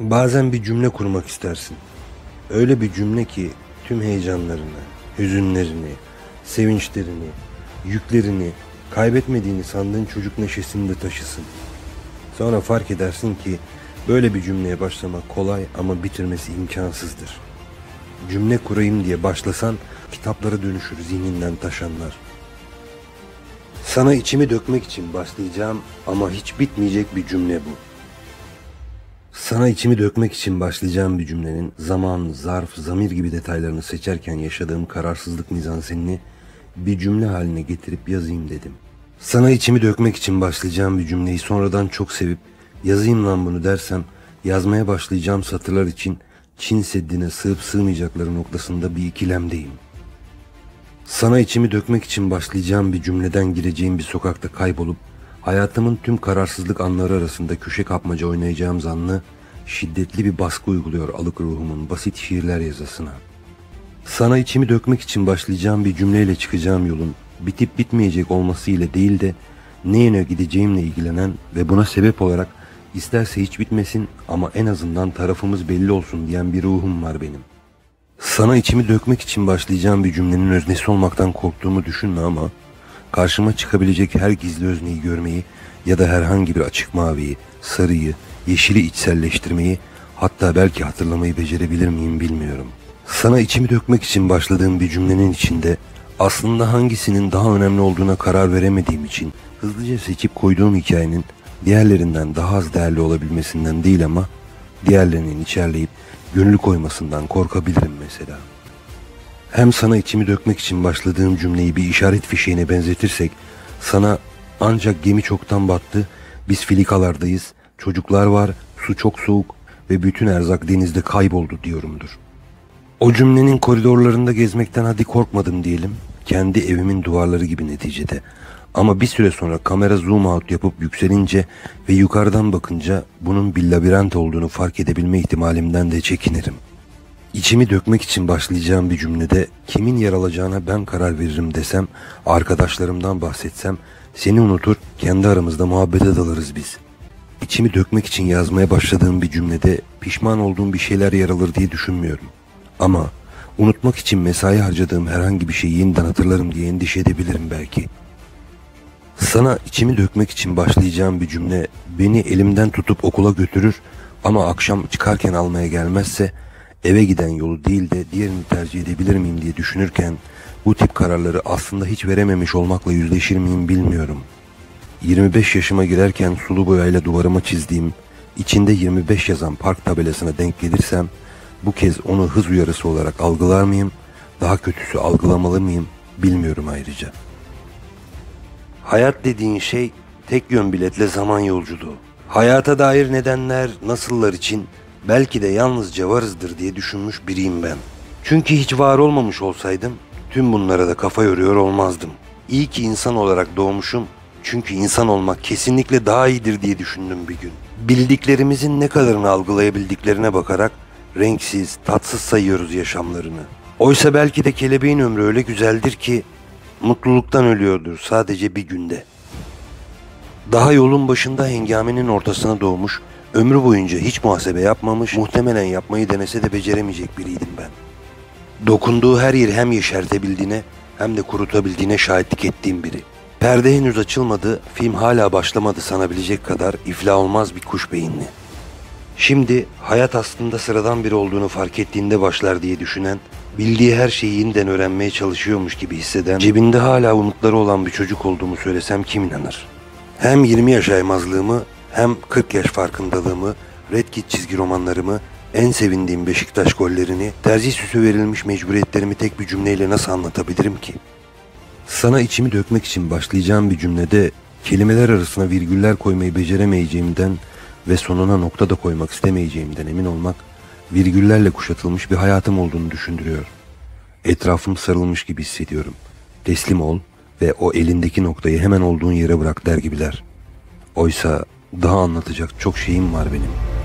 Bazen bir cümle kurmak istersin. Öyle bir cümle ki tüm heyecanlarını, hüzünlerini, sevinçlerini, yüklerini, kaybetmediğini sandığın çocuk neşesini de taşısın. Sonra fark edersin ki böyle bir cümleye başlamak kolay ama bitirmesi imkansızdır. Cümle kurayım diye başlasan kitaplara dönüşür zihninden taşanlar. Sana içimi dökmek için başlayacağım ama hiç bitmeyecek bir cümle bu. Sana içimi dökmek için başlayacağım bir cümlenin zaman, zarf, zamir gibi detaylarını seçerken yaşadığım kararsızlık mizansenini bir cümle haline getirip yazayım dedim. Sana içimi dökmek için başlayacağım bir cümleyi sonradan çok sevip yazayım lan bunu dersem yazmaya başlayacağım satırlar için Çin Seddi'ne sığıp sığmayacakları noktasında bir ikilemdeyim. Sana içimi dökmek için başlayacağım bir cümleden gireceğim bir sokakta kaybolup hayatımın tüm kararsızlık anları arasında köşe kapmaca oynayacağım zanlı şiddetli bir baskı uyguluyor alık ruhumun basit şiirler yazısına. Sana içimi dökmek için başlayacağım bir cümleyle çıkacağım yolun bitip bitmeyecek olması ile değil de ne yöne gideceğimle ilgilenen ve buna sebep olarak isterse hiç bitmesin ama en azından tarafımız belli olsun diyen bir ruhum var benim. Sana içimi dökmek için başlayacağım bir cümlenin öznesi olmaktan korktuğumu düşünme ama karşıma çıkabilecek her gizli özneyi görmeyi ya da herhangi bir açık maviyi, sarıyı, yeşili içselleştirmeyi hatta belki hatırlamayı becerebilir miyim bilmiyorum. Sana içimi dökmek için başladığım bir cümlenin içinde aslında hangisinin daha önemli olduğuna karar veremediğim için hızlıca seçip koyduğum hikayenin diğerlerinden daha az değerli olabilmesinden değil ama diğerlerinin içerleyip gönül koymasından korkabilirim mesela. Hem sana içimi dökmek için başladığım cümleyi bir işaret fişeğine benzetirsek sana ancak gemi çoktan battı, biz filikalardayız, çocuklar var, su çok soğuk ve bütün erzak denizde kayboldu diyorumdur. O cümlenin koridorlarında gezmekten hadi korkmadım diyelim. Kendi evimin duvarları gibi neticede. Ama bir süre sonra kamera zoom out yapıp yükselince ve yukarıdan bakınca bunun bir labirent olduğunu fark edebilme ihtimalimden de çekinirim. İçimi dökmek için başlayacağım bir cümlede kimin yer alacağına ben karar veririm desem, arkadaşlarımdan bahsetsem, seni unutur, kendi aramızda muhabbete dalarız biz. İçimi dökmek için yazmaya başladığım bir cümlede pişman olduğum bir şeyler yer alır diye düşünmüyorum. Ama unutmak için mesai harcadığım herhangi bir şeyi yeniden hatırlarım diye endişe edebilirim belki. Sana içimi dökmek için başlayacağım bir cümle beni elimden tutup okula götürür ama akşam çıkarken almaya gelmezse eve giden yolu değil de diğerini tercih edebilir miyim diye düşünürken bu tip kararları aslında hiç verememiş olmakla yüzleşir miyim bilmiyorum. 25 yaşıma girerken sulu boyayla duvarıma çizdiğim, içinde 25 yazan park tabelasına denk gelirsem bu kez onu hız uyarısı olarak algılar mıyım? Daha kötüsü algılamalı mıyım? Bilmiyorum ayrıca. Hayat dediğin şey tek yön biletle zaman yolculuğu. Hayata dair nedenler, nasıllar için belki de yalnızca varızdır diye düşünmüş biriyim ben. Çünkü hiç var olmamış olsaydım tüm bunlara da kafa yoruyor olmazdım. İyi ki insan olarak doğmuşum çünkü insan olmak kesinlikle daha iyidir diye düşündüm bir gün. Bildiklerimizin ne kadarını algılayabildiklerine bakarak renksiz, tatsız sayıyoruz yaşamlarını. Oysa belki de kelebeğin ömrü öyle güzeldir ki mutluluktan ölüyordur sadece bir günde. Daha yolun başında hengamenin ortasına doğmuş, ömrü boyunca hiç muhasebe yapmamış, muhtemelen yapmayı denese de beceremeyecek biriydim ben. Dokunduğu her yeri hem yeşertebildiğine hem de kurutabildiğine şahitlik ettiğim biri. Perde henüz açılmadı, film hala başlamadı sanabilecek kadar iflah olmaz bir kuş beyinli. Şimdi hayat aslında sıradan biri olduğunu fark ettiğinde başlar diye düşünen, bildiği her şeyi yeniden öğrenmeye çalışıyormuş gibi hisseden, cebinde hala umutları olan bir çocuk olduğumu söylesem kim inanır? Hem 20 yaş aymazlığımı hem 40 yaş farkındalığımı, Red Kit çizgi romanlarımı, en sevindiğim Beşiktaş gollerini, tercih süsü verilmiş mecburiyetlerimi tek bir cümleyle nasıl anlatabilirim ki? Sana içimi dökmek için başlayacağım bir cümlede kelimeler arasına virgüller koymayı beceremeyeceğimden ve sonuna nokta da koymak istemeyeceğimden emin olmak virgüllerle kuşatılmış bir hayatım olduğunu düşündürüyor. Etrafım sarılmış gibi hissediyorum. Teslim ol ve o elindeki noktayı hemen olduğun yere bırak der gibiler. Oysa daha anlatacak çok şeyim var benim.''